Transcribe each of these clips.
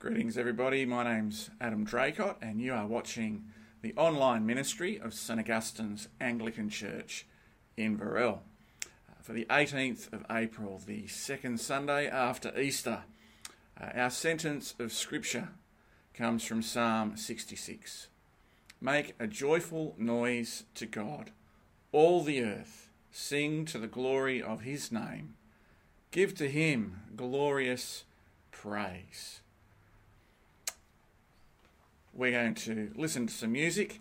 Greetings, everybody. My name's Adam Draycott, and you are watching the online ministry of St Augustine's Anglican Church in Verrell uh, for the 18th of April, the second Sunday after Easter. Uh, our sentence of Scripture comes from Psalm 66 Make a joyful noise to God, all the earth, sing to the glory of his name, give to him glorious praise. We're going to listen to some music,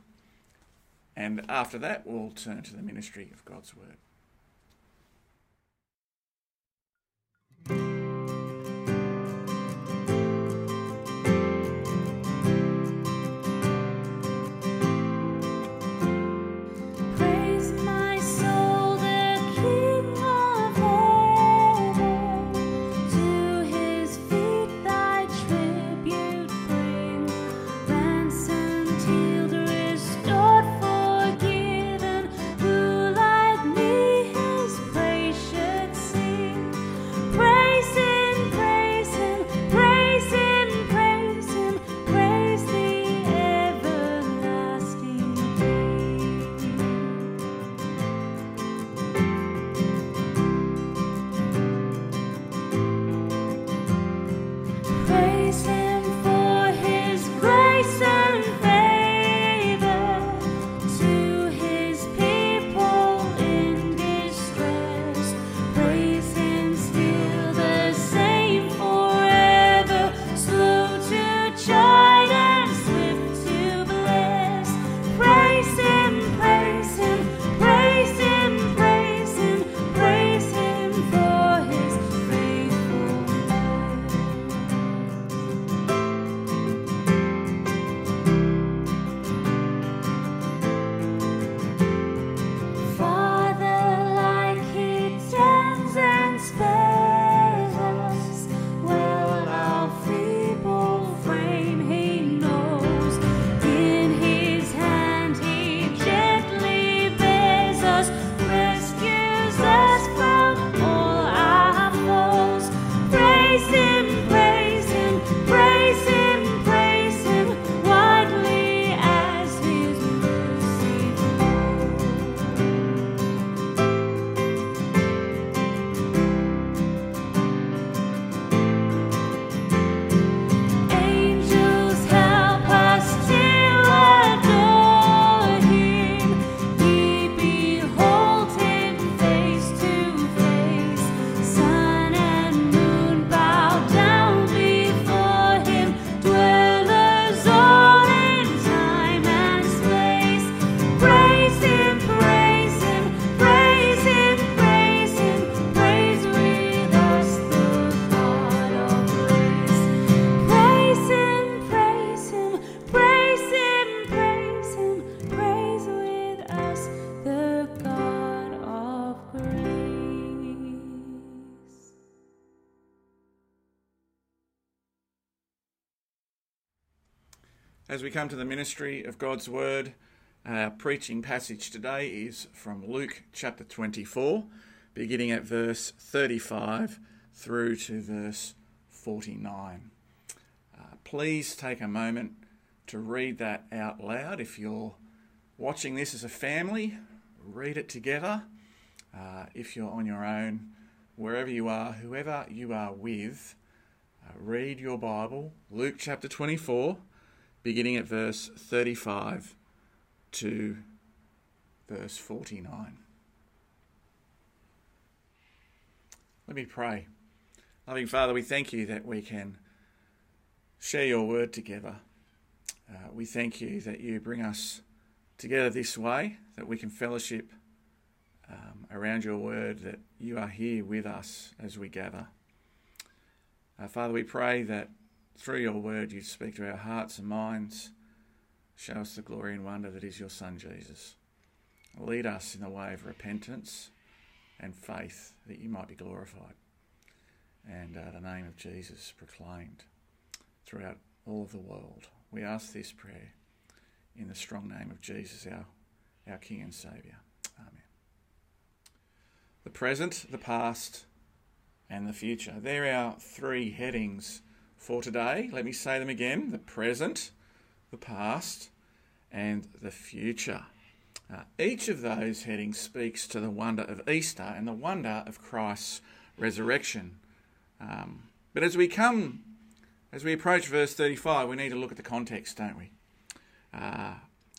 and after that, we'll turn to the ministry of God's Word. We come to the ministry of God's Word, our preaching passage today is from Luke chapter 24, beginning at verse 35 through to verse 49. Uh, please take a moment to read that out loud. If you're watching this as a family, read it together. Uh, if you're on your own, wherever you are, whoever you are with, uh, read your Bible, Luke chapter 24 beginning at verse 35 to verse 49. Let me pray. Loving Father, we thank you that we can share your word together. Uh, we thank you that you bring us together this way, that we can fellowship um, around your word, that you are here with us as we gather. Uh, Father, we pray that through your word, you speak to our hearts and minds. Show us the glory and wonder that is your Son, Jesus. Lead us in the way of repentance and faith that you might be glorified. And uh, the name of Jesus proclaimed throughout all of the world. We ask this prayer in the strong name of Jesus, our, our King and Saviour. Amen. The present, the past, and the future. They're our three headings for today. Let me say them again the present, the past, and the future. Uh, each of those headings speaks to the wonder of Easter and the wonder of Christ's resurrection. Um, but as we come, as we approach verse 35, we need to look at the context, don't we? Uh,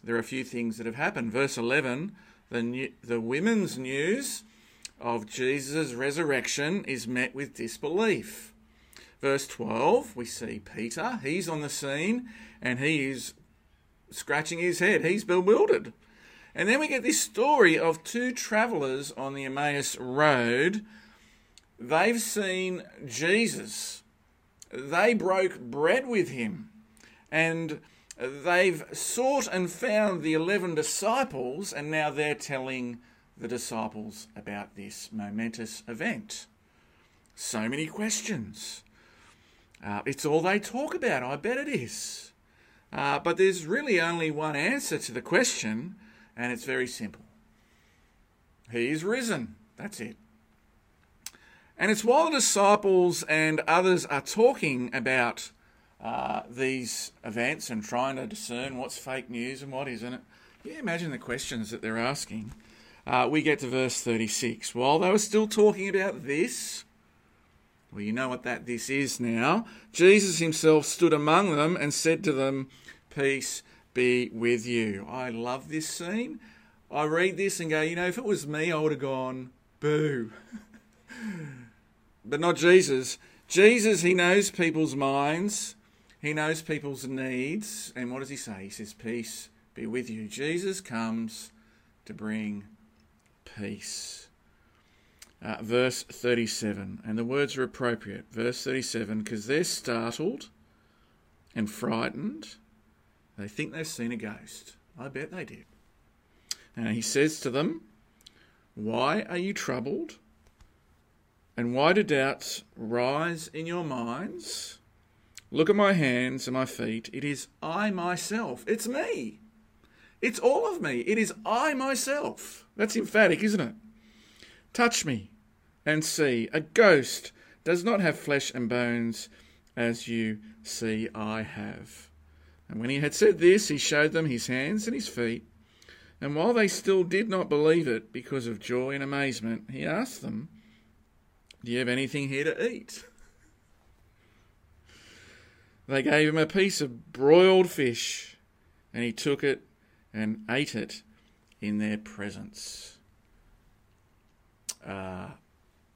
there are a few things that have happened. Verse 11, the, new, the women's news of Jesus' resurrection is met with disbelief. Verse 12, we see Peter. He's on the scene and he is scratching his head. He's bewildered. And then we get this story of two travellers on the Emmaus Road. They've seen Jesus, they broke bread with him, and they've sought and found the 11 disciples, and now they're telling the disciples about this momentous event. So many questions. Uh, it's all they talk about, I bet it is. Uh, but there's really only one answer to the question, and it's very simple He's risen. That's it. And it's while the disciples and others are talking about uh, these events and trying to discern what's fake news and what isn't it. Yeah, imagine the questions that they're asking. Uh, we get to verse 36. While they were still talking about this, well, you know what that this is now. Jesus himself stood among them and said to them, Peace be with you. I love this scene. I read this and go, you know, if it was me, I would have gone, boo. but not Jesus. Jesus, he knows people's minds, he knows people's needs. And what does he say? He says, Peace be with you. Jesus comes to bring peace. Uh, verse 37, and the words are appropriate. Verse 37, because they're startled and frightened. They think they've seen a ghost. I bet they did. And he says to them, Why are you troubled? And why do doubts rise in your minds? Look at my hands and my feet. It is I myself. It's me. It's all of me. It is I myself. That's emphatic, isn't it? Touch me and see. A ghost does not have flesh and bones as you see I have. And when he had said this, he showed them his hands and his feet. And while they still did not believe it because of joy and amazement, he asked them, Do you have anything here to eat? They gave him a piece of broiled fish, and he took it and ate it in their presence. Uh,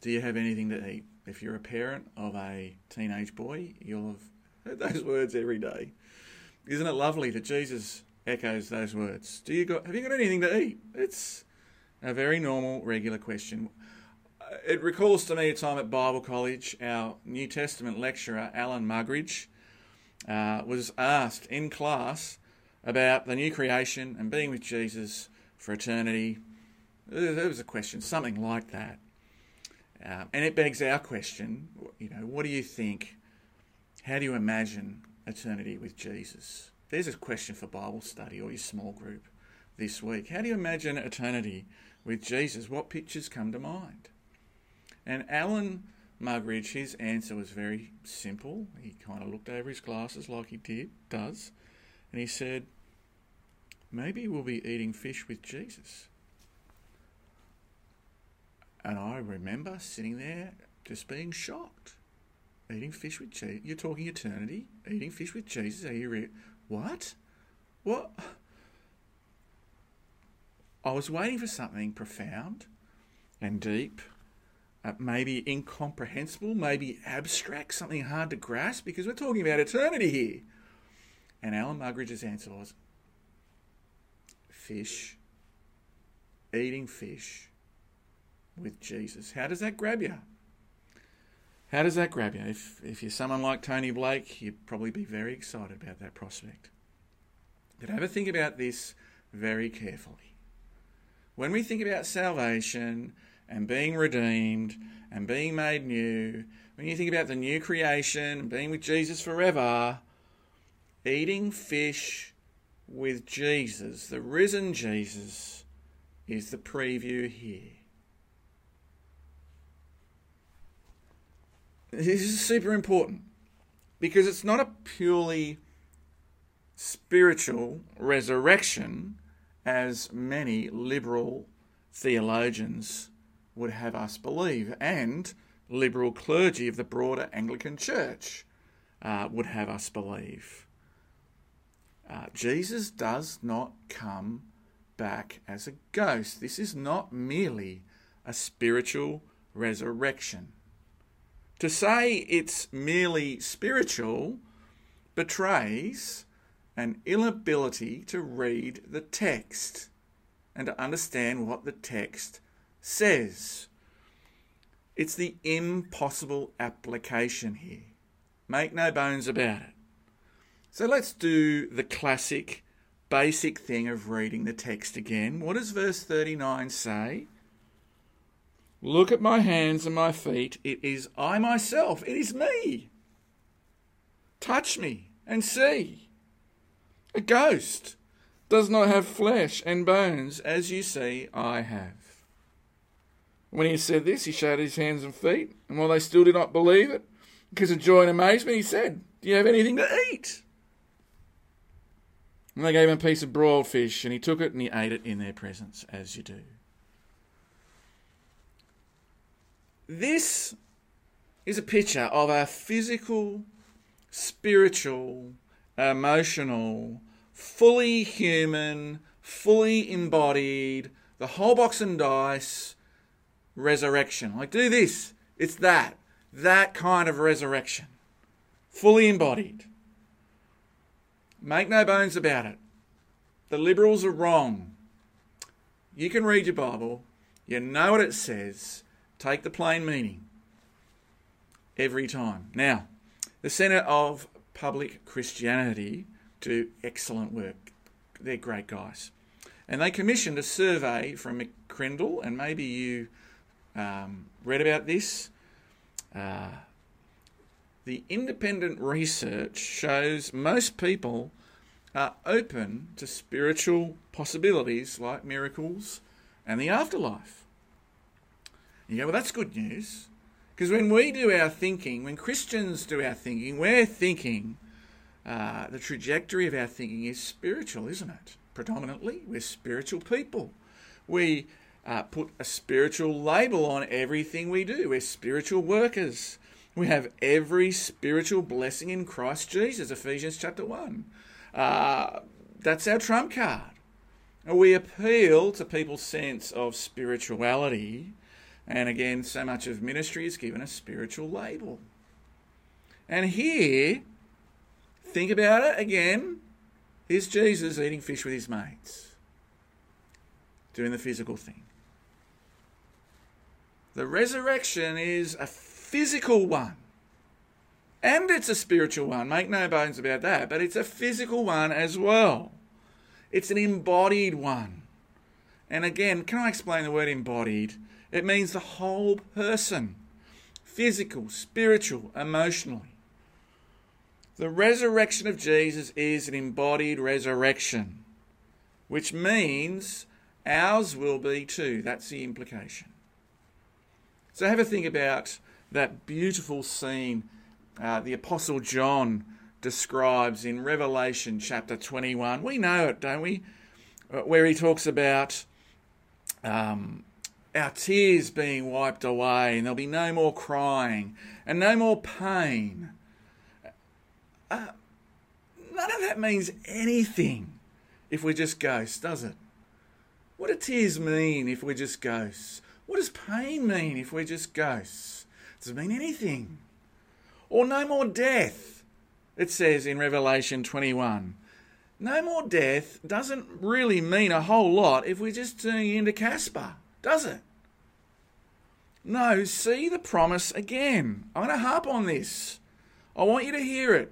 do you have anything to eat? If you're a parent of a teenage boy, you'll have heard those words every day. Isn't it lovely that Jesus echoes those words? Do you got have you got anything to eat? It's a very normal, regular question. Uh, it recalls to me a time at Bible College. Our New Testament lecturer, Alan Mugridge, uh, was asked in class about the new creation and being with Jesus for eternity. There was a question, something like that. Um, and it begs our question, you know, what do you think? How do you imagine eternity with Jesus? There's a question for Bible study or your small group this week. How do you imagine eternity with Jesus? What pictures come to mind? And Alan Mugridge, his answer was very simple. He kind of looked over his glasses like he did, does, and he said, maybe we'll be eating fish with Jesus. And I remember sitting there just being shocked. Eating fish with Jesus. You're talking eternity. Eating fish with Jesus. Are you re- what? What? I was waiting for something profound and deep, uh, maybe incomprehensible, maybe abstract, something hard to grasp, because we're talking about eternity here. And Alan Mugridge's answer was fish, eating fish with Jesus. How does that grab you? How does that grab you? If, if you're someone like Tony Blake, you'd probably be very excited about that prospect. But have a think about this very carefully. When we think about salvation and being redeemed and being made new, when you think about the new creation and being with Jesus forever, eating fish with Jesus, the risen Jesus, is the preview here. This is super important because it's not a purely spiritual resurrection as many liberal theologians would have us believe, and liberal clergy of the broader Anglican Church uh, would have us believe. Uh, Jesus does not come back as a ghost. This is not merely a spiritual resurrection. To say it's merely spiritual betrays an inability to read the text and to understand what the text says. It's the impossible application here. Make no bones about it. So let's do the classic, basic thing of reading the text again. What does verse 39 say? Look at my hands and my feet. It is I myself. It is me. Touch me and see. A ghost does not have flesh and bones, as you see I have. When he said this, he showed his hands and feet, and while they still did not believe it, because of joy and amazement, he said, Do you have anything to eat? And they gave him a piece of broiled fish, and he took it and he ate it in their presence, as you do. This is a picture of a physical, spiritual, emotional, fully human, fully embodied, the whole box and dice resurrection. Like, do this. It's that. That kind of resurrection. Fully embodied. Make no bones about it. The liberals are wrong. You can read your Bible, you know what it says, Take the plain meaning every time. Now, the Centre of Public Christianity do excellent work. They're great guys. And they commissioned a survey from McCrindle, and maybe you um, read about this. Uh, the independent research shows most people are open to spiritual possibilities like miracles and the afterlife. You go, well, that's good news. Because when we do our thinking, when Christians do our thinking, we're thinking uh, the trajectory of our thinking is spiritual, isn't it? Predominantly, we're spiritual people. We uh, put a spiritual label on everything we do. We're spiritual workers. We have every spiritual blessing in Christ Jesus, Ephesians chapter 1. Uh, that's our trump card. We appeal to people's sense of spirituality and again, so much of ministry is given a spiritual label. And here, think about it again. Here's Jesus eating fish with his mates, doing the physical thing. The resurrection is a physical one. And it's a spiritual one, make no bones about that, but it's a physical one as well. It's an embodied one. And again, can I explain the word embodied? It means the whole person physical, spiritual, emotionally. The resurrection of Jesus is an embodied resurrection, which means ours will be too. That's the implication. So have a think about that beautiful scene uh, the Apostle John describes in Revelation chapter 21. We know it, don't we? Uh, where he talks about um, our tears being wiped away, and there'll be no more crying and no more pain. Uh, none of that means anything if we're just ghosts, does it? What do tears mean if we're just ghosts? What does pain mean if we're just ghosts? Does it mean anything? Or no more death, it says in Revelation 21. No more death doesn't really mean a whole lot if we're just turning into Casper does it? No, see the promise again. I'm going to harp on this. I want you to hear it.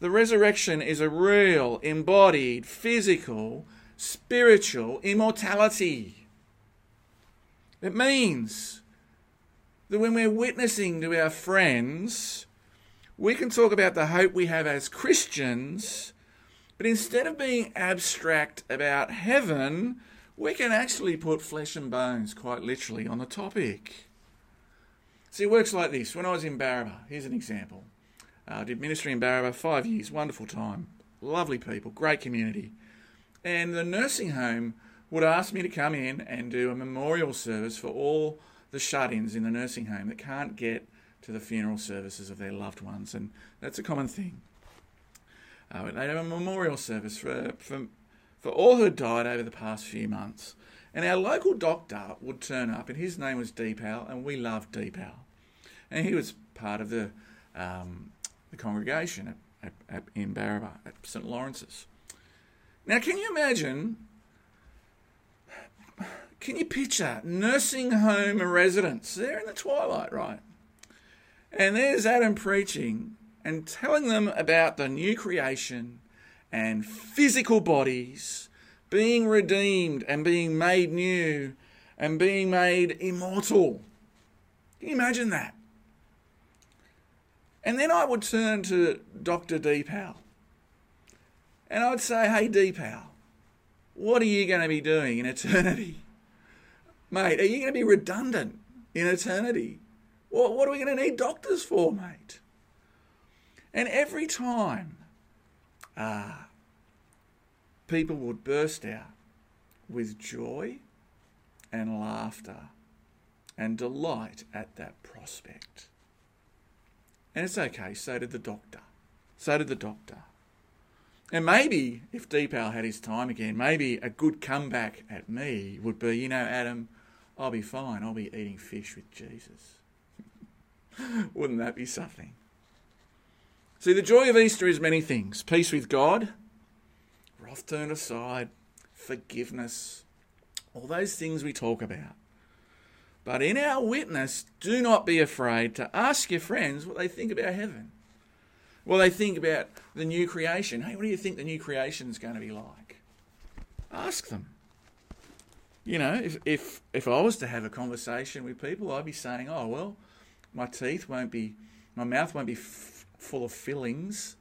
The resurrection is a real, embodied, physical, spiritual immortality. It means that when we're witnessing to our friends, we can talk about the hope we have as Christians, but instead of being abstract about heaven, we can actually put flesh and bones quite literally on the topic. See, it works like this. When I was in Barraba, here's an example. I uh, did ministry in Barraba five years, wonderful time, lovely people, great community. And the nursing home would ask me to come in and do a memorial service for all the shut ins in the nursing home that can't get to the funeral services of their loved ones. And that's a common thing. Uh, they'd have a memorial service for, for, for all who had died over the past few months. And our local doctor would turn up, and his name was Deepal, and we loved Deepal. And he was part of the, um, the congregation at, at, at, in Barraba at St Lawrence's. Now, can you imagine? Can you picture nursing home residents? They're in the twilight, right? And there's Adam preaching and telling them about the new creation and physical bodies being redeemed and being made new and being made immortal. Can you imagine that? And then I would turn to Dr. Deepal and I'd say, hey, Deepal, what are you going to be doing in eternity? Mate, are you going to be redundant in eternity? What, what are we going to need doctors for, mate? And every time uh, people would burst out with joy and laughter and delight at that prospect. And it's okay, so did the doctor. So did the doctor. And maybe if Deepal had his time again, maybe a good comeback at me would be, you know, Adam, I'll be fine. I'll be eating fish with Jesus. Wouldn't that be something? See, the joy of Easter is many things peace with God, wrath turned aside, forgiveness, all those things we talk about. But in our witness, do not be afraid to ask your friends what they think about heaven. What they think about the new creation. Hey, what do you think the new creation is going to be like? Ask them. You know, if, if, if I was to have a conversation with people, I'd be saying, oh, well, my teeth won't be, my mouth won't be full of fillings.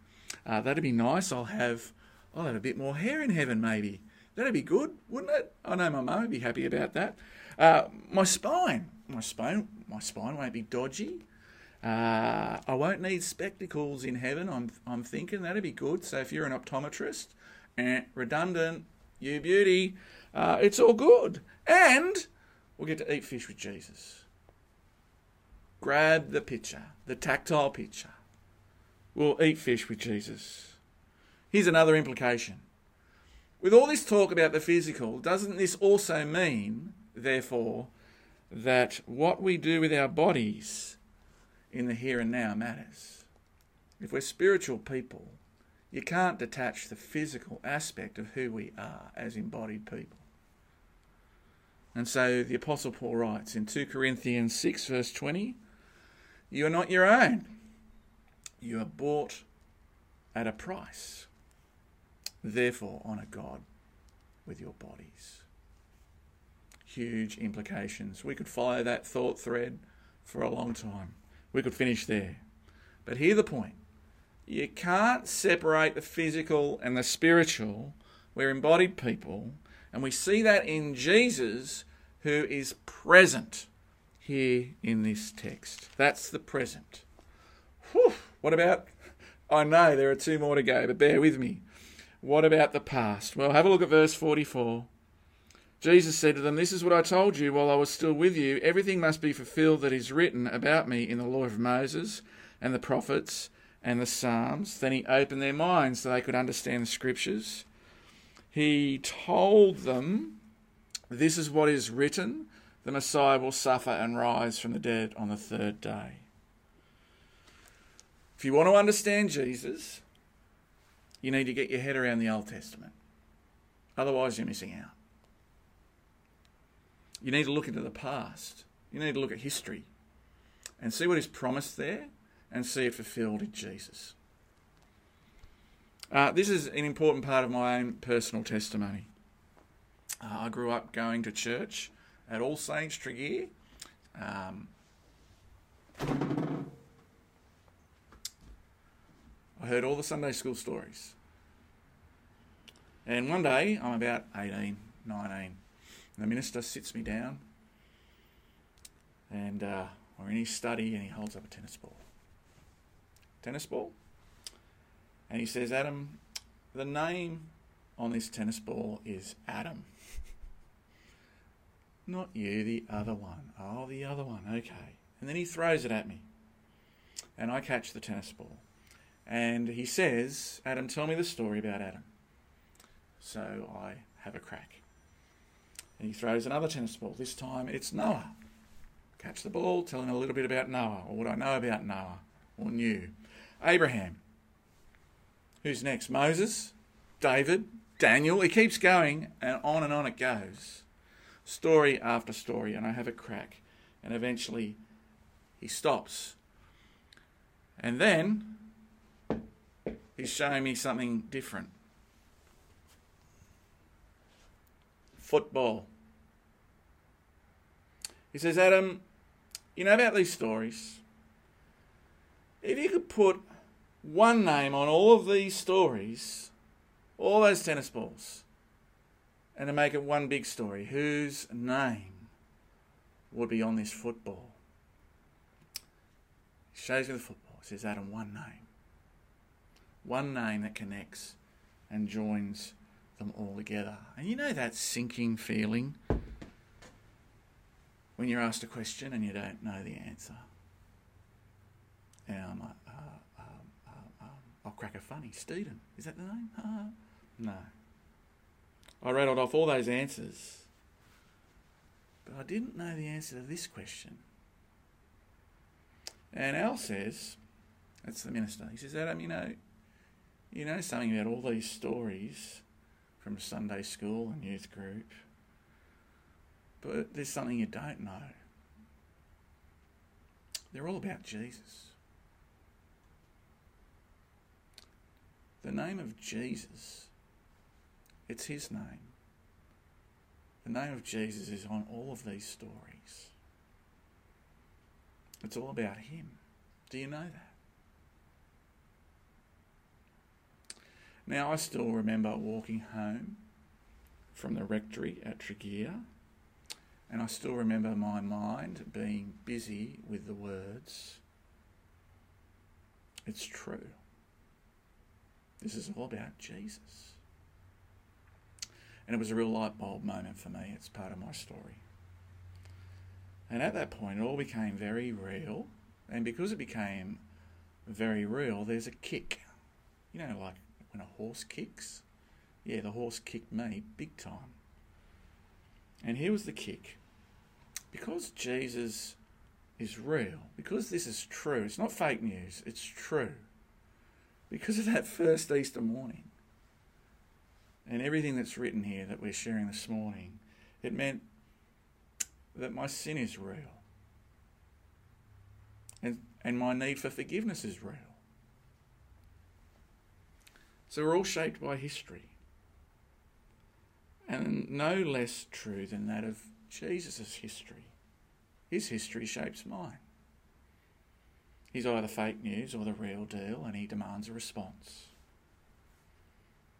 Uh, that'd be nice. I'll have I'll have a bit more hair in heaven, maybe. That'd be good, wouldn't it? I know my mum would be happy about that. Uh, my spine, my spine, my spine won't be dodgy. Uh, I won't need spectacles in heaven. I'm I'm thinking that'd be good. So if you're an optometrist, eh, redundant, you beauty, uh, it's all good, and we'll get to eat fish with Jesus. Grab the picture, the tactile picture will eat fish with Jesus. Here's another implication. With all this talk about the physical, doesn't this also mean, therefore, that what we do with our bodies in the here and now matters? If we're spiritual people, you can't detach the physical aspect of who we are as embodied people. And so the Apostle Paul writes in 2 Corinthians 6, verse 20, You are not your own you are bought at a price. Therefore, honour God with your bodies. Huge implications. We could follow that thought thread for a long time. We could finish there. But hear the point. You can't separate the physical and the spiritual. We're embodied people, and we see that in Jesus, who is present here in this text. That's the present. Whew. What about, I know there are two more to go, but bear with me. What about the past? Well, have a look at verse 44. Jesus said to them, This is what I told you while I was still with you. Everything must be fulfilled that is written about me in the law of Moses and the prophets and the Psalms. Then he opened their minds so they could understand the scriptures. He told them, This is what is written the Messiah will suffer and rise from the dead on the third day. If you want to understand Jesus, you need to get your head around the Old Testament. Otherwise, you're missing out. You need to look into the past. You need to look at history and see what is promised there and see it fulfilled in Jesus. Uh, this is an important part of my own personal testimony. Uh, I grew up going to church at All Saints Tregear. Um, I heard all the Sunday school stories. And one day, I'm about 18, 19. The minister sits me down, and uh, we're in his study, and he holds up a tennis ball. tennis ball. And he says, Adam, the name on this tennis ball is Adam. Not you, the other one. Oh, the other one, okay. And then he throws it at me. And I catch the tennis ball. And he says, Adam, tell me the story about Adam. So I have a crack. And he throws another tennis ball. This time it's Noah. Catch the ball, tell him a little bit about Noah, or what I know about Noah, or knew. Abraham. Who's next? Moses, David, Daniel. He keeps going, and on and on it goes. Story after story, and I have a crack. And eventually he stops. And then he's showing me something different. Football. He says, Adam, you know about these stories? If you could put one name on all of these stories, all those tennis balls, and to make it one big story, whose name would be on this football? He shows me the football. He says, Adam, one name. One name that connects and joins them all together. And you know that sinking feeling when you're asked a question and you don't know the answer. And I'm like, uh, um, uh, um, I'll crack a funny. Stephen, is that the name? Uh, no. I rattled off all those answers, but I didn't know the answer to this question. And Al says, that's the minister, he says, Adam, you know, you know something about all these stories from Sunday school and youth group, but there's something you don't know. They're all about Jesus. The name of Jesus, it's his name. The name of Jesus is on all of these stories. It's all about him. Do you know that? Now, I still remember walking home from the rectory at Tregear, and I still remember my mind being busy with the words, It's true. This is all about Jesus. And it was a real light bulb moment for me. It's part of my story. And at that point, it all became very real. And because it became very real, there's a kick. You know, like when a horse kicks? Yeah, the horse kicked me big time. And here was the kick. Because Jesus is real, because this is true, it's not fake news, it's true. Because of that first Easter morning and everything that's written here that we're sharing this morning, it meant that my sin is real. And, and my need for forgiveness is real. So we're all shaped by history. And no less true than that of Jesus' history. His history shapes mine. He's either fake news or the real deal, and he demands a response.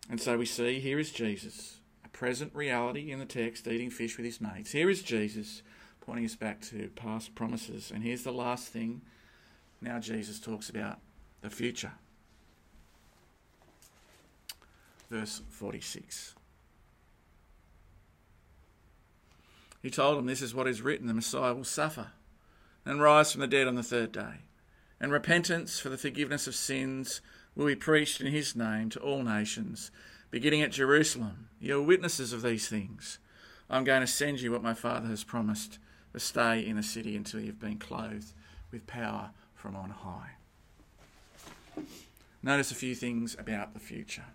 And so we see here is Jesus, a present reality in the text, eating fish with his mates. Here is Jesus, pointing us back to past promises. And here's the last thing. Now Jesus talks about the future. Verse 46. He told them, This is what is written the Messiah will suffer and rise from the dead on the third day. And repentance for the forgiveness of sins will be preached in his name to all nations, beginning at Jerusalem. You are witnesses of these things. I'm going to send you what my Father has promised, to stay in the city until you've been clothed with power from on high. Notice a few things about the future.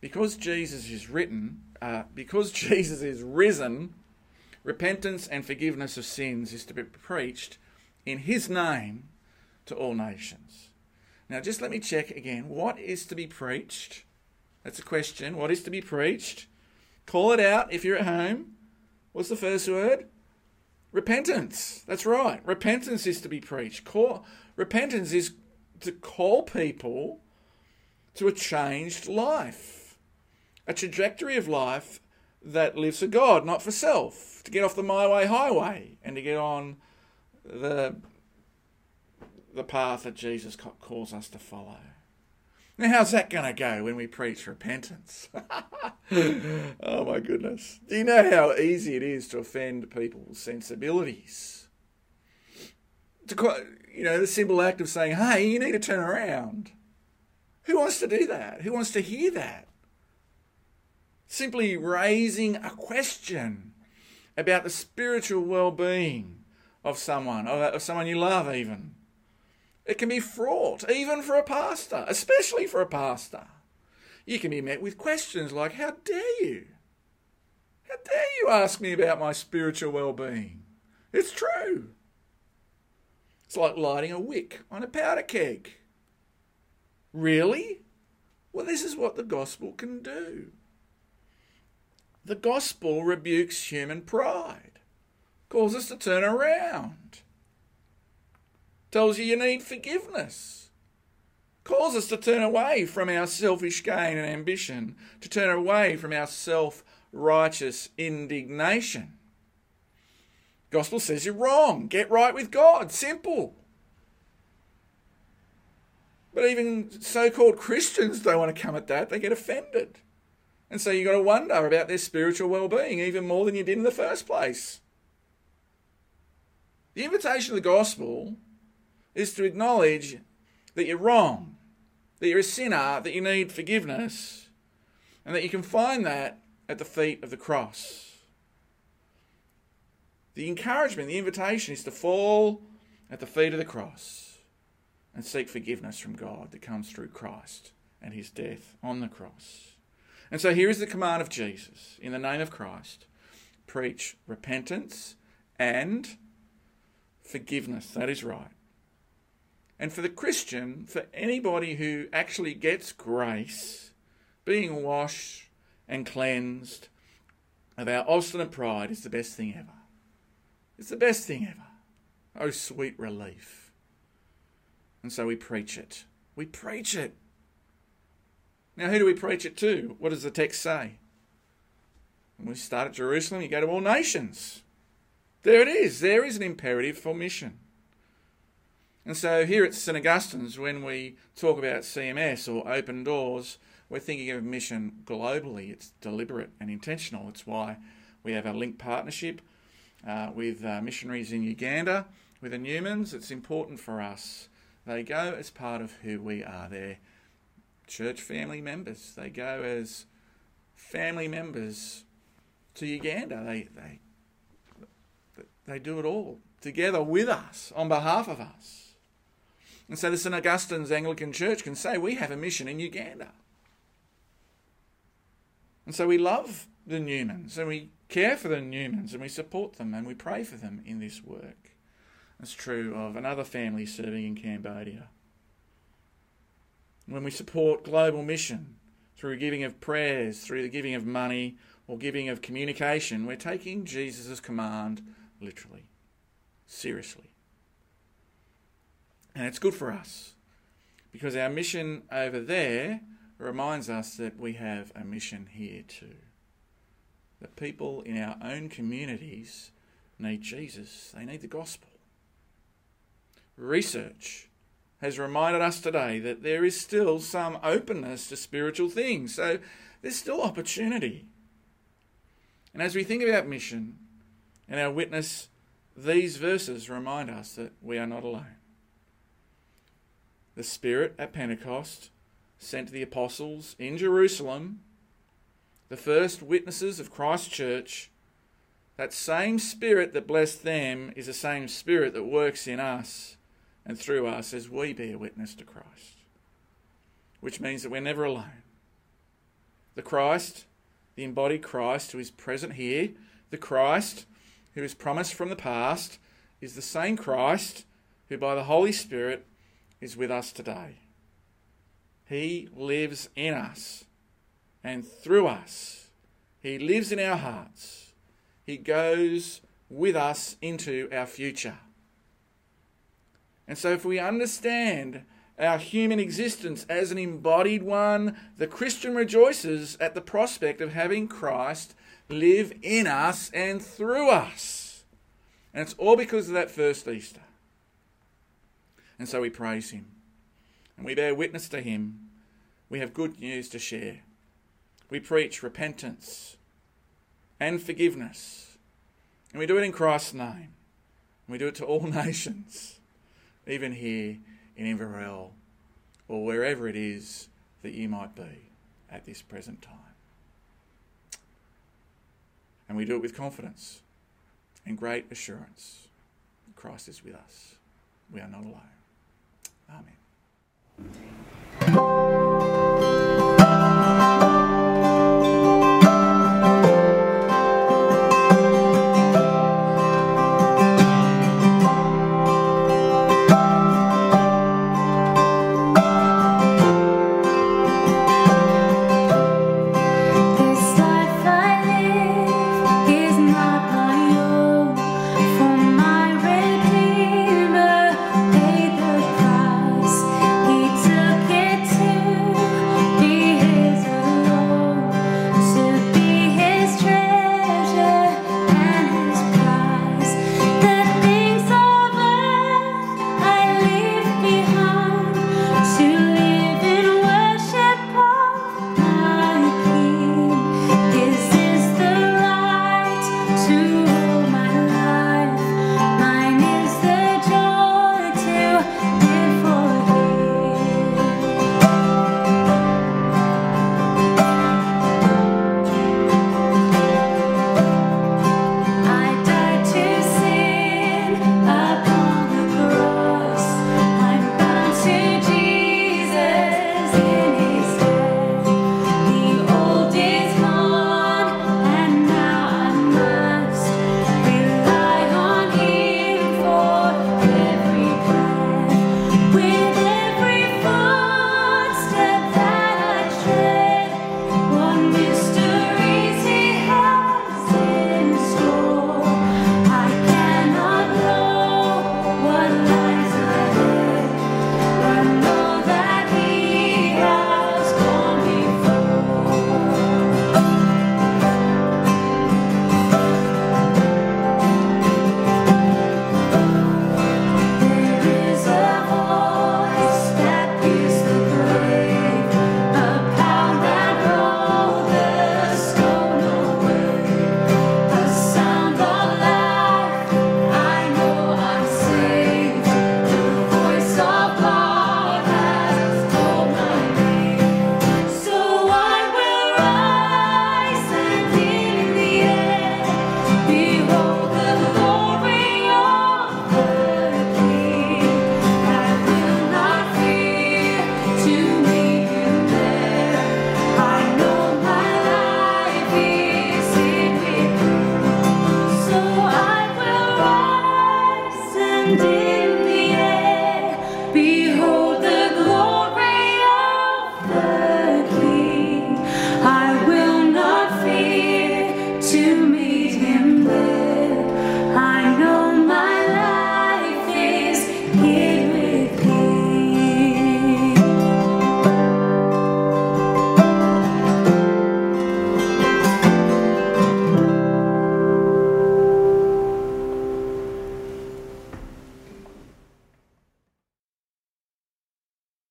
Because Jesus is written, uh, because Jesus is risen, repentance and forgiveness of sins is to be preached in his name to all nations. Now, just let me check again. What is to be preached? That's a question. What is to be preached? Call it out if you're at home. What's the first word? Repentance. That's right. Repentance is to be preached. Call, repentance is to call people to a changed life, a trajectory of life that lives for God, not for self, to get off the my way highway and to get on the the path that Jesus calls us to follow. Now, how's that going to go when we preach repentance? oh my goodness. Do you know how easy it is to offend people's sensibilities? To, you know, the simple act of saying, hey, you need to turn around. Who wants to do that? Who wants to hear that? Simply raising a question about the spiritual well being of someone, of someone you love, even. It can be fraught, even for a pastor, especially for a pastor. You can be met with questions like, How dare you? How dare you ask me about my spiritual well being? It's true. It's like lighting a wick on a powder keg. Really? Well, this is what the gospel can do. The gospel rebukes human pride, calls us to turn around tells you you need forgiveness, calls us to turn away from our selfish gain and ambition, to turn away from our self righteous indignation. Gospel says you're wrong. Get right with God. Simple. But even so called Christians don't want to come at that. They get offended. And so you've got to wonder about their spiritual well being even more than you did in the first place. The invitation of the gospel is to acknowledge that you're wrong, that you're a sinner, that you need forgiveness, and that you can find that at the feet of the cross. The encouragement, the invitation is to fall at the feet of the cross and seek forgiveness from God that comes through Christ and his death on the cross. And so here is the command of Jesus in the name of Christ preach repentance and forgiveness. That is right. And for the Christian, for anybody who actually gets grace, being washed and cleansed of our obstinate pride is the best thing ever. It's the best thing ever. Oh, sweet relief. And so we preach it. We preach it. Now, who do we preach it to? What does the text say? When we start at Jerusalem, you go to all nations. There it is. There is an imperative for mission. And so here at St Augustine's, when we talk about CMS or open doors, we're thinking of mission globally. It's deliberate and intentional. It's why we have a link partnership uh, with uh, missionaries in Uganda, with the Newmans. It's important for us. They go as part of who we are. They're church family members. They go as family members to Uganda. They, they, they do it all together with us, on behalf of us. And so the St. Augustine's Anglican Church can say, we have a mission in Uganda. And so we love the Newmans and we care for the Newmans and we support them and we pray for them in this work. It's true of another family serving in Cambodia. When we support global mission through giving of prayers, through the giving of money, or giving of communication, we're taking Jesus' command literally, seriously. And it's good for us because our mission over there reminds us that we have a mission here too. That people in our own communities need Jesus, they need the gospel. Research has reminded us today that there is still some openness to spiritual things, so there's still opportunity. And as we think about mission and our witness, these verses remind us that we are not alone. The Spirit at Pentecost sent the apostles in Jerusalem, the first witnesses of Christ's church, that same Spirit that blessed them is the same Spirit that works in us and through us as we bear witness to Christ. Which means that we're never alone. The Christ, the embodied Christ who is present here, the Christ who is promised from the past, is the same Christ who by the Holy Spirit is with us today. He lives in us and through us. He lives in our hearts. He goes with us into our future. And so, if we understand our human existence as an embodied one, the Christian rejoices at the prospect of having Christ live in us and through us. And it's all because of that first Easter. And so we praise him. And we bear witness to him. We have good news to share. We preach repentance and forgiveness. And we do it in Christ's name. And we do it to all nations, even here in Inverell or wherever it is that you might be at this present time. And we do it with confidence and great assurance. Christ is with us. We are not alone. Amen.